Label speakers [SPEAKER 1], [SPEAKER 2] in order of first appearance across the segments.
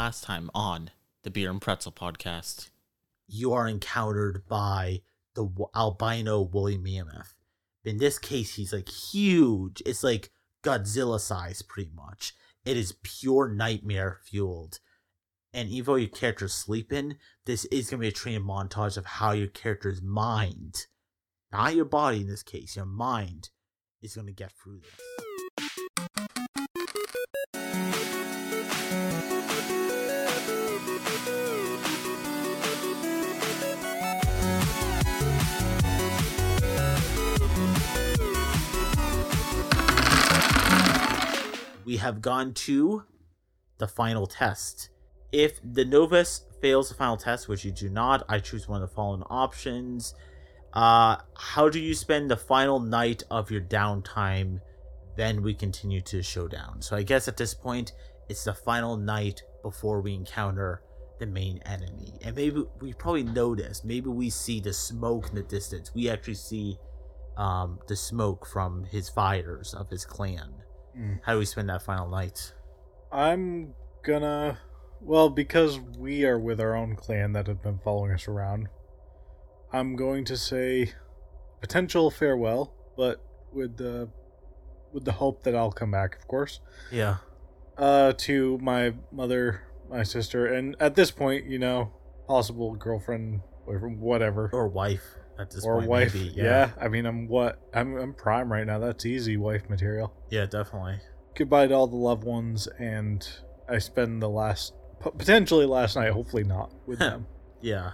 [SPEAKER 1] last time on the Beer and Pretzel podcast.
[SPEAKER 2] You are encountered by the albino woolly mammoth. In this case, he's like huge. It's like Godzilla size, pretty much. It is pure nightmare fueled. And even though your character's sleeping, this is going to be a training montage of how your character's mind, not your body in this case, your mind, is going to get through this. Have gone to the final test. If the novice fails the final test, which you do not, I choose one of the following options. Uh, how do you spend the final night of your downtime? Then we continue to showdown. So I guess at this point, it's the final night before we encounter the main enemy. And maybe we probably notice, maybe we see the smoke in the distance. We actually see um, the smoke from his fires of his clan.
[SPEAKER 3] Mm.
[SPEAKER 2] How do we spend that final night?
[SPEAKER 3] I'm gonna. Well, because we are with our own clan that have been following us around, I'm going to say potential farewell, but with the with the hope that I'll come back, of course.
[SPEAKER 2] Yeah.
[SPEAKER 3] Uh, to my mother, my sister, and at this point, you know, possible girlfriend, boyfriend, whatever,
[SPEAKER 2] Or wife at this
[SPEAKER 3] or
[SPEAKER 2] point.
[SPEAKER 3] wife.
[SPEAKER 2] maybe.
[SPEAKER 3] yeah. I mean, I'm what? I'm I'm prime right now. That's easy wife material.
[SPEAKER 2] Yeah, definitely.
[SPEAKER 3] goodbye to all the loved ones and i spend the last potentially last night hopefully not with them
[SPEAKER 2] Yeah.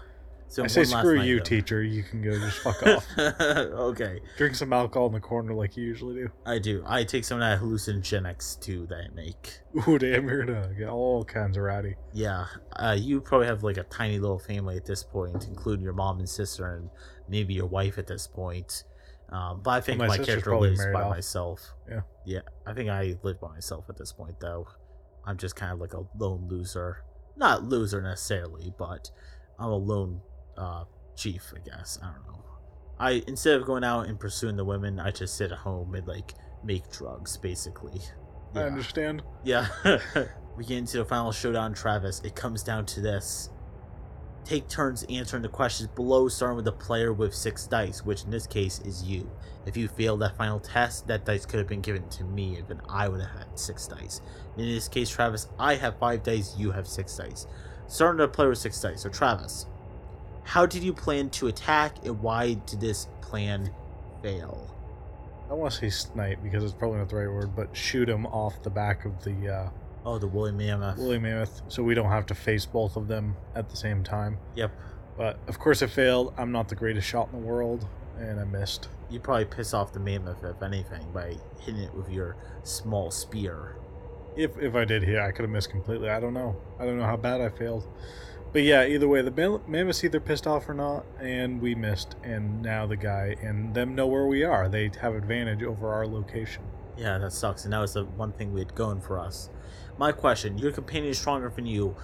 [SPEAKER 2] So
[SPEAKER 3] i say screw you
[SPEAKER 2] though.
[SPEAKER 3] teacher you can go just fuck off
[SPEAKER 2] okay.
[SPEAKER 3] drink some alcohol in the corner like you usually do
[SPEAKER 2] I do. I take some of that hallucinogenics too that I make.
[SPEAKER 3] ooh damn you're gonna get all kinds of ratty
[SPEAKER 2] Yeah. Uh, you probably have like a tiny little family at this point, including your mom and sister and maybe your wife at this point. Um, but I think
[SPEAKER 3] my
[SPEAKER 2] my, character lives by
[SPEAKER 3] off.
[SPEAKER 2] myself.
[SPEAKER 3] Yeah.
[SPEAKER 2] Yeah. I think I live by myself at this point, though. I'm just kind of like a lone loser. Not loser necessarily, but I'm a lone uh, chief, I guess. I don't know. I instead of going out and pursuing the women, I just sit at home and like make drugs, basically.
[SPEAKER 3] i understand
[SPEAKER 2] Yeah. we get into the final showdown, Travis. It comes down to this. Take turns answering the questions below, starting with the player with six dice, which in this case is you. If you failed that final test, that dice could have been given to me, and then I would have had six dice. In this case, Travis, I have five dice, you have six dice. Starting with the player with six dice. So, Travis, how did you plan to attack, and why did this plan fail?
[SPEAKER 3] i want to say snipe because it's probably not the right word but shoot him off the back of the uh,
[SPEAKER 2] Oh, the woolly mammoth.
[SPEAKER 3] woolly mammoth so we don't have to face both of them at the same time
[SPEAKER 2] Yep.
[SPEAKER 3] but of course it failed i'm not the greatest shot in the world and i missed
[SPEAKER 2] You probably piss off the mammoth, if anything, by hitting it with your small spear.
[SPEAKER 3] If if I did hit, I could have missed completely. I don't know. I don't know how bad I failed. But yeah, either way, the mam- mammoth's either pissed off or not, and we missed, and now the guy and them know where we are. They have advantage over our location.
[SPEAKER 2] Yeah, that sucks, and that was the one thing we had going for us. My question: Your companion is stronger than you.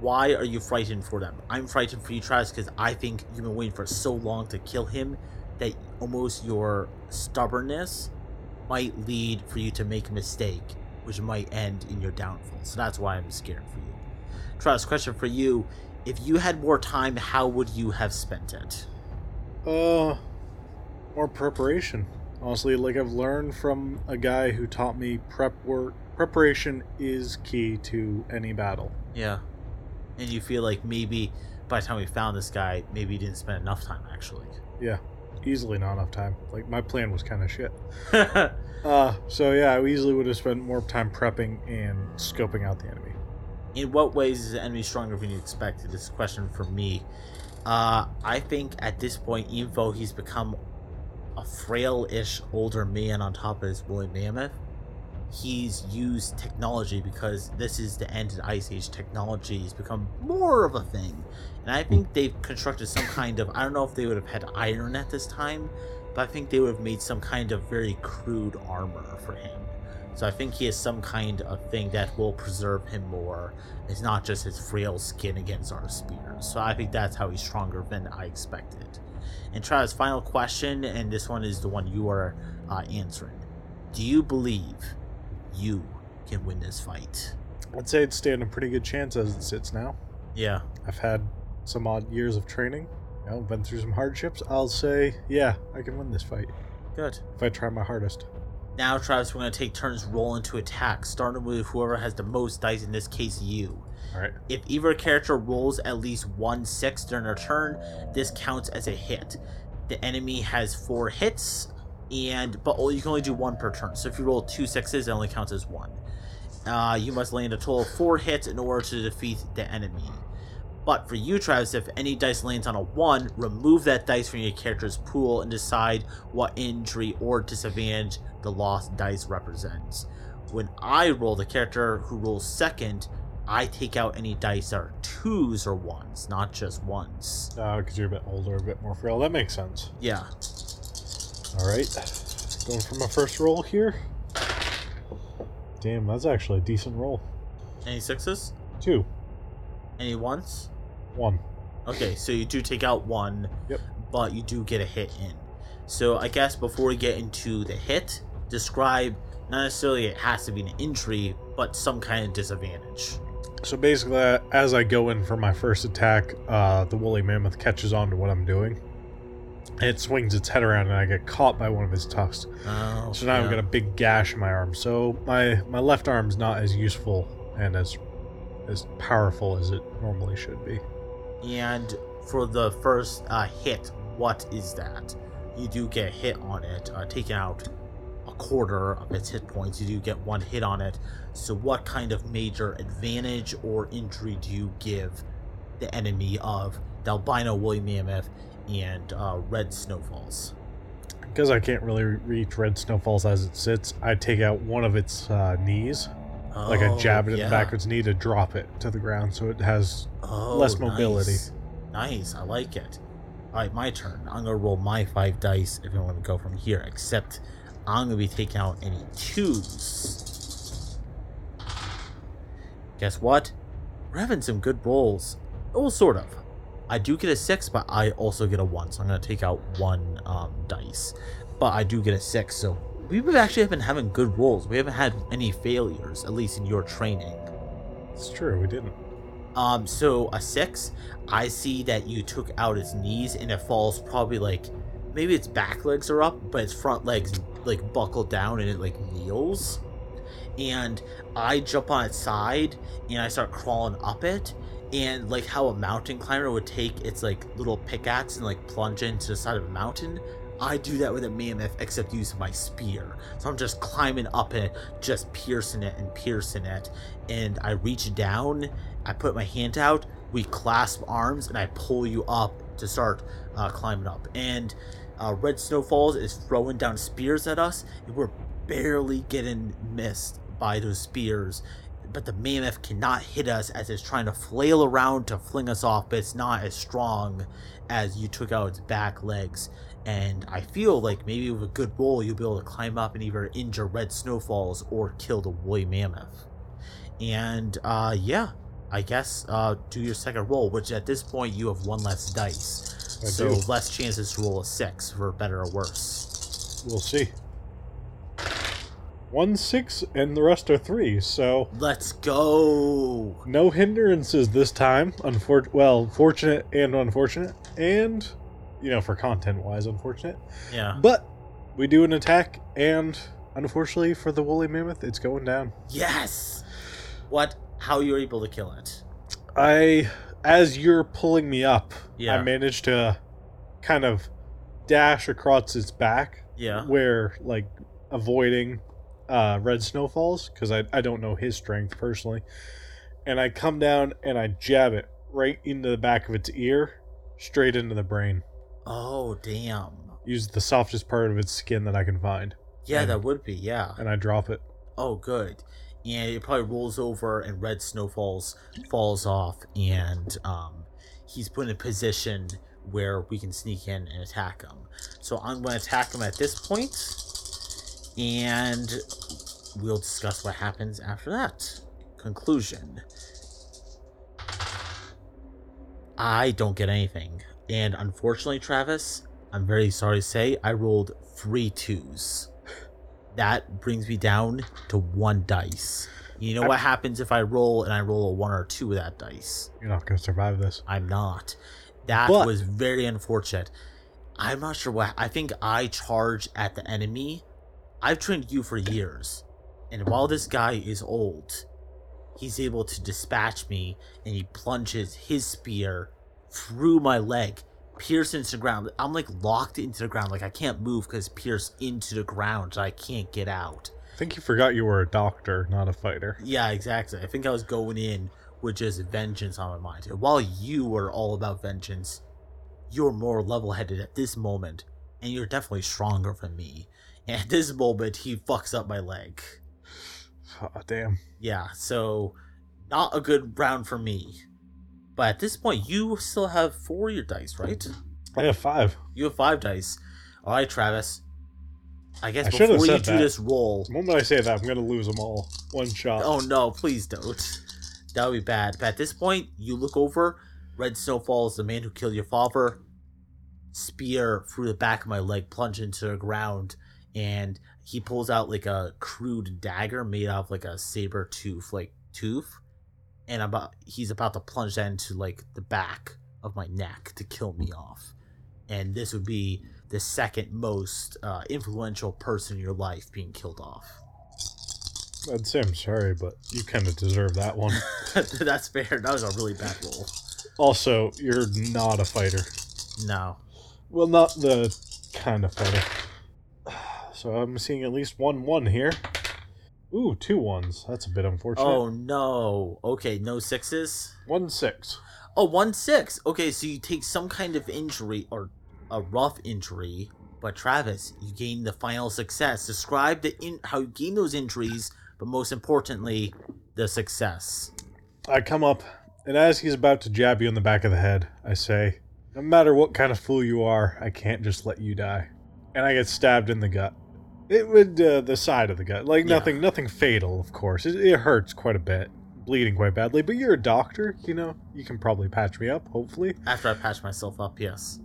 [SPEAKER 2] Why are you frightened for them? I'm frightened for you, Travis, because I think you've been waiting for so long to kill him that almost your stubbornness might lead for you to make a mistake, which might end in your downfall. So that's why I'm scared for you. Travis, question for you: If you had more time, how would you have spent it?
[SPEAKER 3] Uh, more preparation. Honestly, like I've learned from a guy who taught me prep work. Preparation is key to any battle.
[SPEAKER 2] Yeah. And you feel like maybe by the time we found this guy, maybe you didn't spend enough time actually.
[SPEAKER 3] Yeah, easily not enough time. Like my plan was kind of shit. Uh, so yeah, I easily would have spent more time prepping and scoping out the enemy.
[SPEAKER 2] In what ways is the enemy stronger than you expected? This question for me. Uh, I think at this point, even though he's become a frail-ish older man on top of his woolly mammoth, he's used technology because this is the end of the Ice Age. Technology has become more of a thing, and I think they've constructed some kind of. I don't know if they would have had iron at this time, but I think they would have made some kind of very crude armor for him. So I think he has some kind of thing that will preserve him more. It's not just his frail skin against our spears. So I think that's how he's stronger than I expected. And Travis, final question, and this one is the one you are uh, answering. Do you believe you can win this fight?
[SPEAKER 3] I'd say it's stand a pretty good chance as it sits now.
[SPEAKER 2] Yeah.
[SPEAKER 3] I've had some odd years of training, you know, been through some hardships. I'll say, yeah, I can win this fight
[SPEAKER 2] Good.
[SPEAKER 3] if I try my hardest.
[SPEAKER 2] Now, Travis, we're going to take turns rolling to attack, starting with whoever has the most dice, in this case, you.
[SPEAKER 3] All right.
[SPEAKER 2] If either character rolls at least one six during their turn, this counts as a hit. The enemy has four hits, and but you can only do one per turn. So if you roll two sixes, it only counts as one. Uh, you must land a total of four hits in order to defeat the enemy. But for you, Travis, if any dice lands on a one, remove that dice from your character's pool and decide what injury or disadvantage the lost dice represents. When I roll the character who rolls second, I take out any dice that are twos or ones, not just ones.
[SPEAKER 3] Uh, because you're a bit older, a bit more frail. That makes sense.
[SPEAKER 2] Yeah.
[SPEAKER 3] All right. Going for my first roll here. Damn, that's actually a decent roll.
[SPEAKER 2] Any sixes?
[SPEAKER 3] Two.
[SPEAKER 2] Any ones?
[SPEAKER 3] One.
[SPEAKER 2] Okay, so you do take out one,
[SPEAKER 3] Yep.
[SPEAKER 2] but you do get a hit in. So I guess before we get into the hit, describe not necessarily it has to be an injury, but some kind of disadvantage.
[SPEAKER 3] So basically, as I go in for my first attack, uh, the woolly mammoth catches on to what I'm doing. And it swings its head around, and I get caught by one of his tusks.
[SPEAKER 2] Oh,
[SPEAKER 3] So now I've got a big gash in my arm. So my my left arm's not as useful and as as powerful as it normally should be.
[SPEAKER 2] And for the first uh, hit, what is that? You do get hit on it, uh, taking out a quarter of its hit points. You do get one hit on it. So, what kind of major advantage or injury do you give the enemy of the albino woolly mammoth and uh, red snowfalls?
[SPEAKER 3] Because I can't really reach Red Snowfalls as it sits, I take out one of its uh, knees, like I
[SPEAKER 2] Oh,
[SPEAKER 3] jab it in the back of its knee to drop it to the ground, so it has
[SPEAKER 2] Oh,
[SPEAKER 3] less mobility.
[SPEAKER 2] Nice. Nice, I like it. All right, my turn. I'm gonna roll my five dice if I want to go from here. Except I'm gonna be taking out any twos. Guess what? We're having some good rolls. Well, sort of. I do get a six, but I also get a one, so I'm gonna take out one um, dice. But I do get a six, so we've actually been having good rolls. We haven't had any failures, at least in your training.
[SPEAKER 3] It's true, we didn't.
[SPEAKER 2] Um, so a six, I see that you took out its knees and it falls probably like maybe its back legs are up, but its front legs like buckle down and it like kneels. And I jump on its side and I start crawling up it. And like how a mountain climber would take its like little pickaxe and like plunge into the side of a mountain, I do that with a mammoth except using my spear. So I'm just climbing up it, just piercing it and piercing it. And I reach down, I put my hand out, we clasp arms, and I pull you up to start uh, climbing up. And uh, Red Snowfalls is throwing down spears at us, and we're barely getting missed by those spears. But the mammoth cannot hit us as it's trying to flail around to fling us off, but it's not as strong as you took out its back legs. And I feel like maybe with a good roll, you'll be able to climb up and either injure Red Snowfalls or kill the woolly mammoth. And uh, yeah, I guess uh, do your second roll, which at this point you have one less dice.
[SPEAKER 3] I
[SPEAKER 2] so
[SPEAKER 3] do.
[SPEAKER 2] less chances to roll a six for better or worse.
[SPEAKER 3] We'll see. One six and the rest are three, so
[SPEAKER 2] Let's go.
[SPEAKER 3] no hindrances this time. Unfor- well, fortunate and unfortunate, and you know, for content wise, unfortunate.
[SPEAKER 2] Yeah.
[SPEAKER 3] But we do an attack, and unfortunately for the woolly mammoth, it's going down.
[SPEAKER 2] Yes. What? How you're able to kill it?
[SPEAKER 3] I, as you're pulling me up,
[SPEAKER 2] Yeah.
[SPEAKER 3] I managed to kind of dash across its back,
[SPEAKER 2] Yeah.
[SPEAKER 3] where like avoiding uh, red snowfalls because I, I don't know his strength personally, and I come down and I jab it right into the back of its ear, straight into the brain.
[SPEAKER 2] Oh damn.
[SPEAKER 3] Use the softest part of its skin that I can find,
[SPEAKER 2] Yeah,
[SPEAKER 3] And-
[SPEAKER 2] that would be. Yeah.
[SPEAKER 3] and I drop it.
[SPEAKER 2] Oh, good. And it probably rolls over, and Red Snowfalls falls off, and um, he's put in a position where we can sneak in and attack him. So I'm going to attack him at this point, and we'll discuss what happens after that. Conclusion. I don't get anything, and unfortunately, Travis, I'm very sorry to say, I rolled three twos. that brings me down to one dice. You know
[SPEAKER 3] I-
[SPEAKER 2] what happens if I roll and I roll a one or two with that dice?
[SPEAKER 3] You're not going to survive this.
[SPEAKER 2] I'm not. That
[SPEAKER 3] But-
[SPEAKER 2] was very unfortunate. I'm not sure what. I think I charge at the enemy. I've trained you for years, and while this guy is old, he's able to dispatch me, and he plunges his spear through my leg, pierced into the ground. I'm like locked into the ground, like I can't move because pierced into the ground. I can't get out.
[SPEAKER 3] I think you forgot you were a doctor, not a fighter.
[SPEAKER 2] Yeah, exactly. I think I was going in with just vengeance on my mind. And while you were all about vengeance, you're more level headed at this moment, and you're definitely stronger than me. And at this moment, he fucks up my leg.
[SPEAKER 3] Oh, damn.
[SPEAKER 2] Yeah, so not a good round for me. But at this point, you still have four of your dice, right?
[SPEAKER 3] I have five.
[SPEAKER 2] You have five dice. All right, Travis. I guess
[SPEAKER 3] I
[SPEAKER 2] before you
[SPEAKER 3] said
[SPEAKER 2] do
[SPEAKER 3] that.
[SPEAKER 2] this roll,
[SPEAKER 3] The moment I say that, I'm going to lose them all. One shot.
[SPEAKER 2] Oh no, please don't. That would be bad. But at this point, you look over. Red Snowfall is the man who killed your father. Spear through the back of my leg, plunge into the ground, and he pulls out like a crude dagger made out of like a saber tooth, like tooth, and about he's about to plunge that into like the back of my neck to kill me off. And this would be the second most uh, influential person in your life being killed off.
[SPEAKER 3] I'd say I'm sorry, but you kind of deserve that one.
[SPEAKER 2] That's fair. That was a really bad roll.
[SPEAKER 3] also, you're not a fighter.
[SPEAKER 2] No.
[SPEAKER 3] Well, not the kind of fighter. So I'm seeing at least one one here. Ooh, two ones. That's a bit unfortunate.
[SPEAKER 2] Oh no. Okay, no sixes.
[SPEAKER 3] One six.
[SPEAKER 2] Oh, one six. Okay, so you take some kind of injury or a rough injury, but Travis, you gain the final success. Describe the in how you gain those injuries, but most importantly, the success.
[SPEAKER 3] I come up, and as he's about to jab you in the back of the head, I say, No matter what kind of fool you are, I can't just let you die. And I get stabbed in the gut. It would, uh, the side of the gut. Like,
[SPEAKER 2] Yeah.
[SPEAKER 3] nothing nothing fatal, of course. It, it hurts quite a bit, bleeding quite badly, but you're a doctor, you know? You can probably patch me up, hopefully.
[SPEAKER 2] After I patch myself up, yes.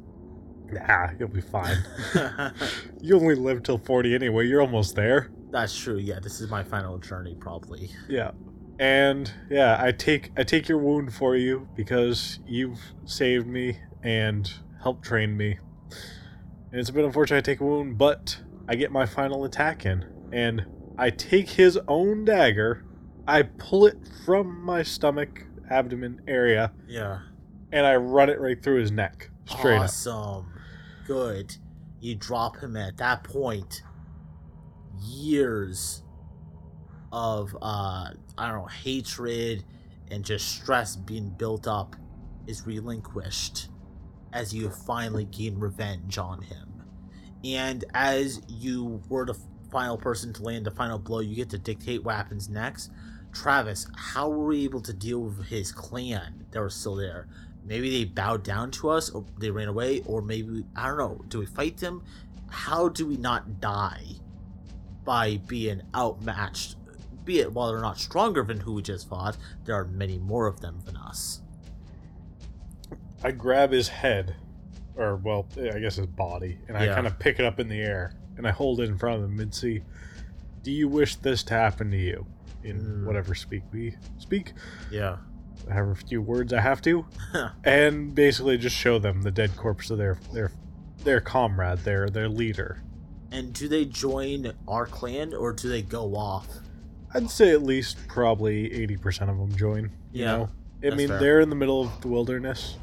[SPEAKER 3] Nah, you'll be fine. you only live till 40 anyway, you're almost there.
[SPEAKER 2] That's true. Yeah, this is my final journey, probably.
[SPEAKER 3] Yeah. And yeah, I take I take your wound for you because you've saved me and helped train me. And it's a bit unfortunate I take a wound, but I get my final attack in. And I take his own dagger, I pull it from my stomach, abdomen area,
[SPEAKER 2] Yeah.
[SPEAKER 3] and I run it right through his neck. Straight up.
[SPEAKER 2] awesome. Good. You drop him at that point. Years of uh I don't know hatred and just stress being built up is relinquished as you finally gain revenge on him. And as you were the final person to land the final blow, you get to dictate what happens next. Travis, how were we able to deal with his clan that were still there? Maybe they bowed down to us, or they ran away, or maybe I don't know. Do we fight them? How do we not die by being outmatched? Be it while they're not stronger than who we just fought, there are many more of them than us.
[SPEAKER 3] I grab his head, or well, I guess his body, and I
[SPEAKER 2] Yeah.
[SPEAKER 3] kind of pick it up in the air and I hold it in front of him and see, do you wish this to happen to you? In
[SPEAKER 2] Mm.
[SPEAKER 3] whatever speak we speak,
[SPEAKER 2] Yeah.
[SPEAKER 3] however few words I have to, and basically just show them the dead corpse of their their their comrade, their their leader.
[SPEAKER 2] and do they join our clan or do they go off?
[SPEAKER 3] I'd say at least probably eighty percent of them join. You
[SPEAKER 2] Yeah,
[SPEAKER 3] know, I mean
[SPEAKER 2] fair.
[SPEAKER 3] they're in the middle of the wilderness,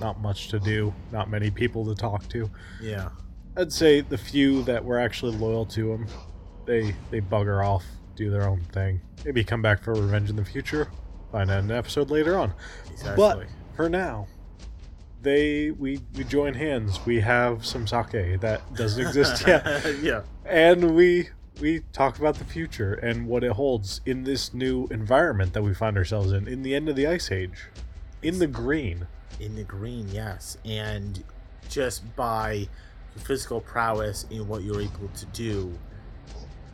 [SPEAKER 3] not much to do, not many people to talk to.
[SPEAKER 2] Yeah.
[SPEAKER 3] I'd say the few that were actually loyal to him, they they bugger off, do their own thing. Maybe come back for revenge in the future. Find out an episode later on.
[SPEAKER 2] Exactly.
[SPEAKER 3] But for now, they we we join hands. We have some sake that doesn't exist yet,
[SPEAKER 2] yeah.
[SPEAKER 3] and we we talk about the future and what it holds in this new environment that we find ourselves in. In the end of the ice age, in the green.
[SPEAKER 2] In the green, yes. And just by your physical prowess in what you're able to do,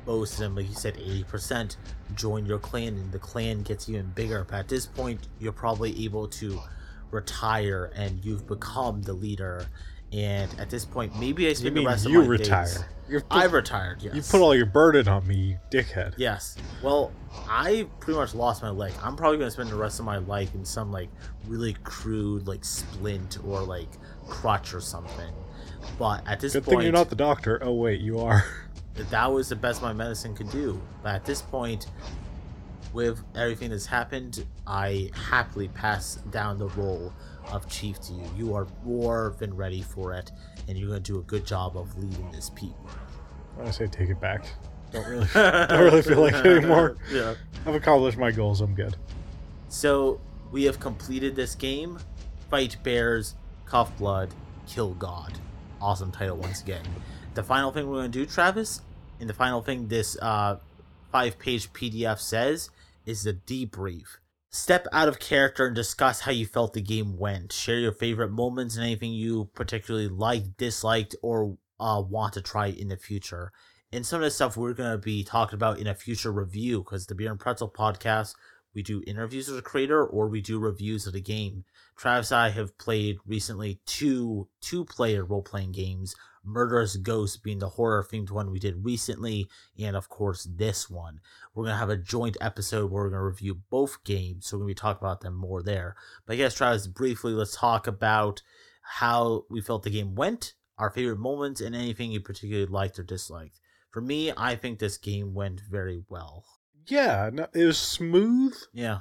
[SPEAKER 2] most of them, like you said, 80% join your clan, and the clan gets even bigger. But at this point, you're probably able to retire and you've become the leader. And at this point, maybe I
[SPEAKER 3] You
[SPEAKER 2] spend
[SPEAKER 3] mean
[SPEAKER 2] the rest
[SPEAKER 3] you
[SPEAKER 2] of my
[SPEAKER 3] retire?
[SPEAKER 2] days.
[SPEAKER 3] Put,
[SPEAKER 2] I've retired. Yes.
[SPEAKER 3] you put all your burden on me, you dickhead.
[SPEAKER 2] Yes. Well, I pretty much lost my leg. I'm probably gonna spend the rest of my life in some like really crude like splint or like crutch or something. But at this
[SPEAKER 3] Good
[SPEAKER 2] point,
[SPEAKER 3] thing you're not the doctor. Oh wait, you are.
[SPEAKER 2] that was the best my medicine could do. But at this point, with everything that's happened, I happily pass down the role of chief to you. You are more than ready for it, and you're gonna do a good job of leading this people.
[SPEAKER 3] I say take it back. Don't really, don't really feel like it anymore.
[SPEAKER 2] Yeah.
[SPEAKER 3] I've accomplished my goals. I'm good.
[SPEAKER 2] So we have completed this game. Fight bears, cough blood, kill God. Awesome title once again. The final thing we're gonna do, Travis, and the final thing this uh, five-page PDF says is the debrief. Step out of character and discuss how you felt the game went. Share your favorite moments and anything you particularly liked, disliked, or uh, want to try in the future. And some of the stuff we're going to be talking about in a future review because the Beer and Pretzel podcast, we do interviews with the creator or we do reviews of the game. Travis and I have played recently two two player role playing games. Murderous Ghost being the horror themed one we did recently, and of course this one. We're gonna have a joint episode where we're gonna review both games, so we're gonna be talking about them more there. But I guess Travis, briefly, let's talk about how we felt the game went, our favorite moments, and anything you particularly liked or disliked. For me, I think this game went very well.
[SPEAKER 3] Yeah, no, it was smooth.
[SPEAKER 2] Yeah,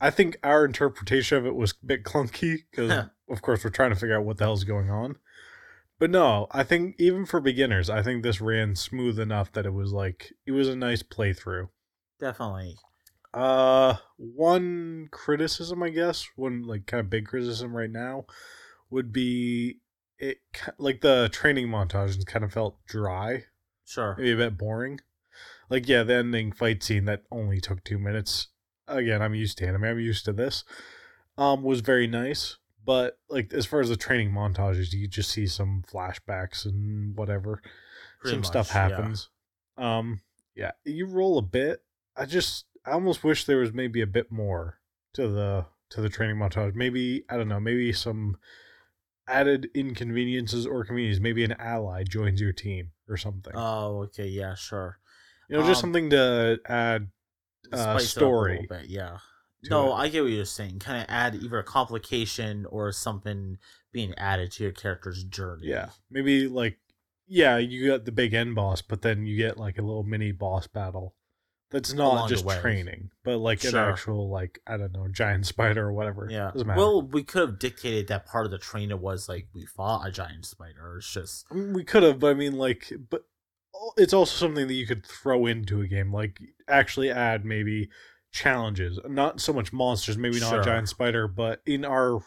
[SPEAKER 3] I think our interpretation of it was a bit clunky because, of course, we're trying to figure out what the hell's going on. But no, I think even for beginners, I think this ran smooth enough that it was like it was a nice playthrough.
[SPEAKER 2] definitely.
[SPEAKER 3] Uh, one criticism, I guess, one like kind of big criticism right now, would be it like the training montages kind of felt dry,
[SPEAKER 2] Sure.
[SPEAKER 3] maybe a bit boring. Like yeah, the ending fight scene that only took two minutes. Again, I'm used to anime. I'm used to this. Um, was very nice, but like as far as the training montages, you just see some flashbacks and whatever
[SPEAKER 2] Pretty
[SPEAKER 3] some stuff
[SPEAKER 2] much, yeah.
[SPEAKER 3] happens. Um, yeah, you roll a bit. I just, I almost wish there was maybe a bit more to the to the training montage. Maybe I don't know. Maybe some added inconveniences or conveniences. Maybe an ally joins your team or something.
[SPEAKER 2] Oh, okay, yeah, sure.
[SPEAKER 3] You know, just
[SPEAKER 2] um,
[SPEAKER 3] something to add. Uh,
[SPEAKER 2] Spice it up a
[SPEAKER 3] story
[SPEAKER 2] bit, yeah. No,
[SPEAKER 3] it.
[SPEAKER 2] I get what you're saying. Kind of add either a complication or something being added to your character's journey.
[SPEAKER 3] Yeah, maybe like, yeah, you got the big end boss, but then you get like a little mini boss battle. That's not
[SPEAKER 2] Along
[SPEAKER 3] just training, but like an actual like I don't know giant spider or whatever.
[SPEAKER 2] Yeah. Well, we could have dictated that part of the trainer was like we fought a giant spider. It's just
[SPEAKER 3] I mean, we could have, but I mean, like, but it's also something that you could throw into a game, like actually add maybe challenges, not so much monsters, maybe not
[SPEAKER 2] Sure.
[SPEAKER 3] a giant spider, but in our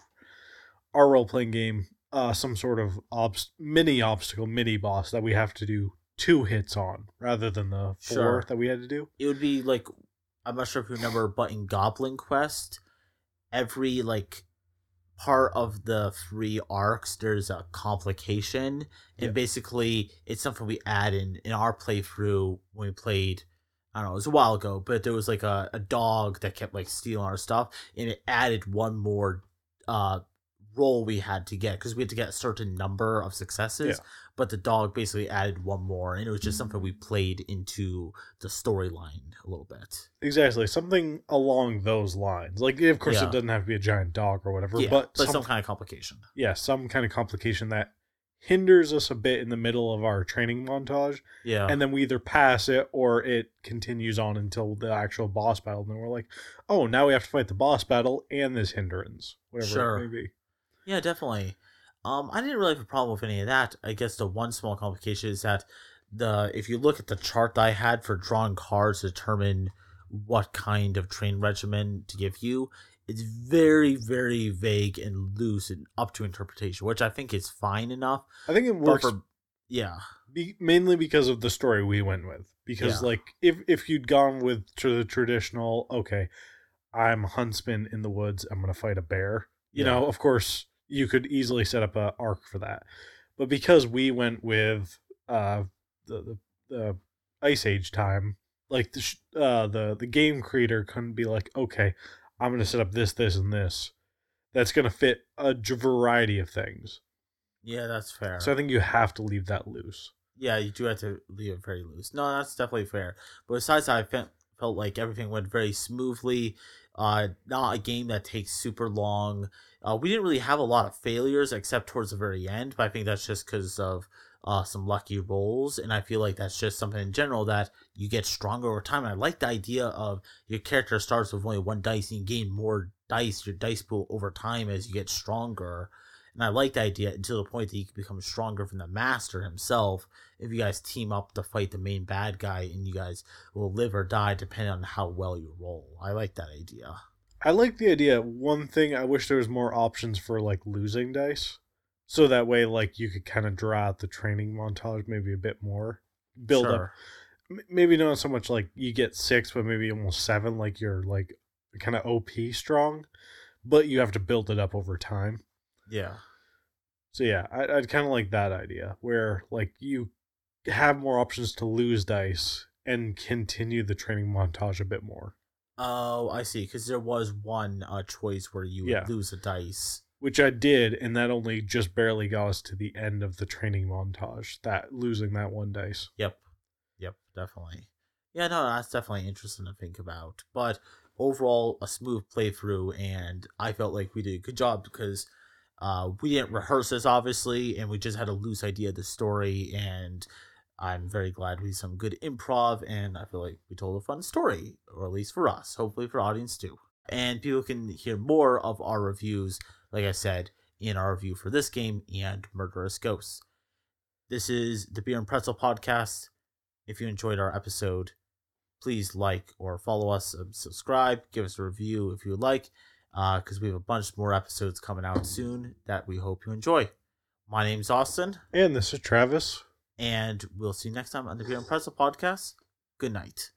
[SPEAKER 3] our role playing game, uh, some sort of obst- mini obstacle, mini boss that we have to do two hits on rather than the four
[SPEAKER 2] Sure.
[SPEAKER 3] that we had to do.
[SPEAKER 2] it would be like I'm not sure if you remember, but in Goblin Quest, every like part of the three arcs there's a complication. And basically it's something we add in in our playthrough when we played I don't know, it was a while ago, but there was like a, a dog that kept like stealing our stuff and it added one more uh roll we had to get because we had to get a certain number of successes
[SPEAKER 3] Yeah.
[SPEAKER 2] but the dog basically added one more and it was just something we played into the storyline a little bit
[SPEAKER 3] Exactly, something along those lines. Like, of course,
[SPEAKER 2] Yeah.
[SPEAKER 3] it doesn't have to be a giant dog or whatever,
[SPEAKER 2] yeah
[SPEAKER 3] but,
[SPEAKER 2] but,
[SPEAKER 3] some,
[SPEAKER 2] some kind of complication
[SPEAKER 3] yeah, some kind of complication that hinders us a bit in the middle of our training montage.
[SPEAKER 2] yeah
[SPEAKER 3] and then we either pass it or it continues on until the actual boss battle. And then we're like, oh, now we have to fight the boss battle and this hindrance, whatever
[SPEAKER 2] Sure.
[SPEAKER 3] it may be.
[SPEAKER 2] Yeah, definitely. Um, I didn't really have a problem with any of that. I guess the one small complication is that the if you look at the chart that I had for drawing cards to determine what kind of train regimen to give you, it's very, very vague and loose and up to interpretation, which I think is fine enough.
[SPEAKER 3] I think it works
[SPEAKER 2] for yeah,
[SPEAKER 3] be, mainly because of the story we went with. Because
[SPEAKER 2] Yeah.
[SPEAKER 3] like if if you'd gone with to the traditional, okay, I'm a huntsman in the woods, I'm gonna fight a bear. You
[SPEAKER 2] Yeah.
[SPEAKER 3] know, of course, you could easily set up a arc for that. But because we went with uh the the, the ice age time, like the sh- uh the the game creator couldn't be like, okay, I'm gonna set up this, this, and this. That's gonna fit a variety of things.
[SPEAKER 2] Yeah, that's fair.
[SPEAKER 3] So I think you have to leave that loose.
[SPEAKER 2] yeah, you do have to leave it very loose. No, that's definitely fair. But besides that, I felt felt like everything went very smoothly. Uh, not a game that takes super long. Uh, we didn't really have a lot of failures except towards the very end, but I think that's just because of uh, some lucky rolls, and I feel like that's just something in general that you get stronger over time. And I like the idea of your character starts with only one dice and you gain more dice, your dice pool over time as you get stronger. And I like the idea until the point that you can become stronger from the master himself if you guys team up to fight the main bad guy and you guys will live or die depending on how well you roll. I like that idea.
[SPEAKER 3] I like the idea. One thing I wish there was more options for like losing dice. So that way like you could kind of draw out the training montage maybe a bit more. Build up
[SPEAKER 2] Sure.
[SPEAKER 3] m- maybe not so much like you get 6 but maybe almost 7 like you're like kind of OP strong, but you have to build it up over time.
[SPEAKER 2] Yeah.
[SPEAKER 3] So yeah, I, I'd kind of like that idea where like you have more options to lose dice and continue the training montage a bit more,
[SPEAKER 2] Oh, I see. Because there was one uh, choice where you would
[SPEAKER 3] Yeah.
[SPEAKER 2] lose a dice.
[SPEAKER 3] which I did, and that only just barely got us to the end of the training montage. That losing that one dice.
[SPEAKER 2] Yep. Yep, definitely. Yeah, no, that's definitely interesting to think about. But overall, a smooth playthrough, and I felt like we did a good job because uh, we didn't rehearse this, obviously, and we just had a loose idea of the story. And I'm very glad we did some good improv, and I feel like we told a fun story, or at least for us, hopefully for audience too. And people can hear more of our reviews, like I said, in our review for this game and Murderous Ghosts. This is the Beer and Pretzel podcast. If you enjoyed our episode, please like or follow us, subscribe, give us a review if you would like, Uh, because we have a bunch more episodes coming out soon that we hope you enjoy. My name's Austin,
[SPEAKER 3] And this is Travis.
[SPEAKER 2] and we'll see you next time on the Beer and Pretzel podcast. Good night.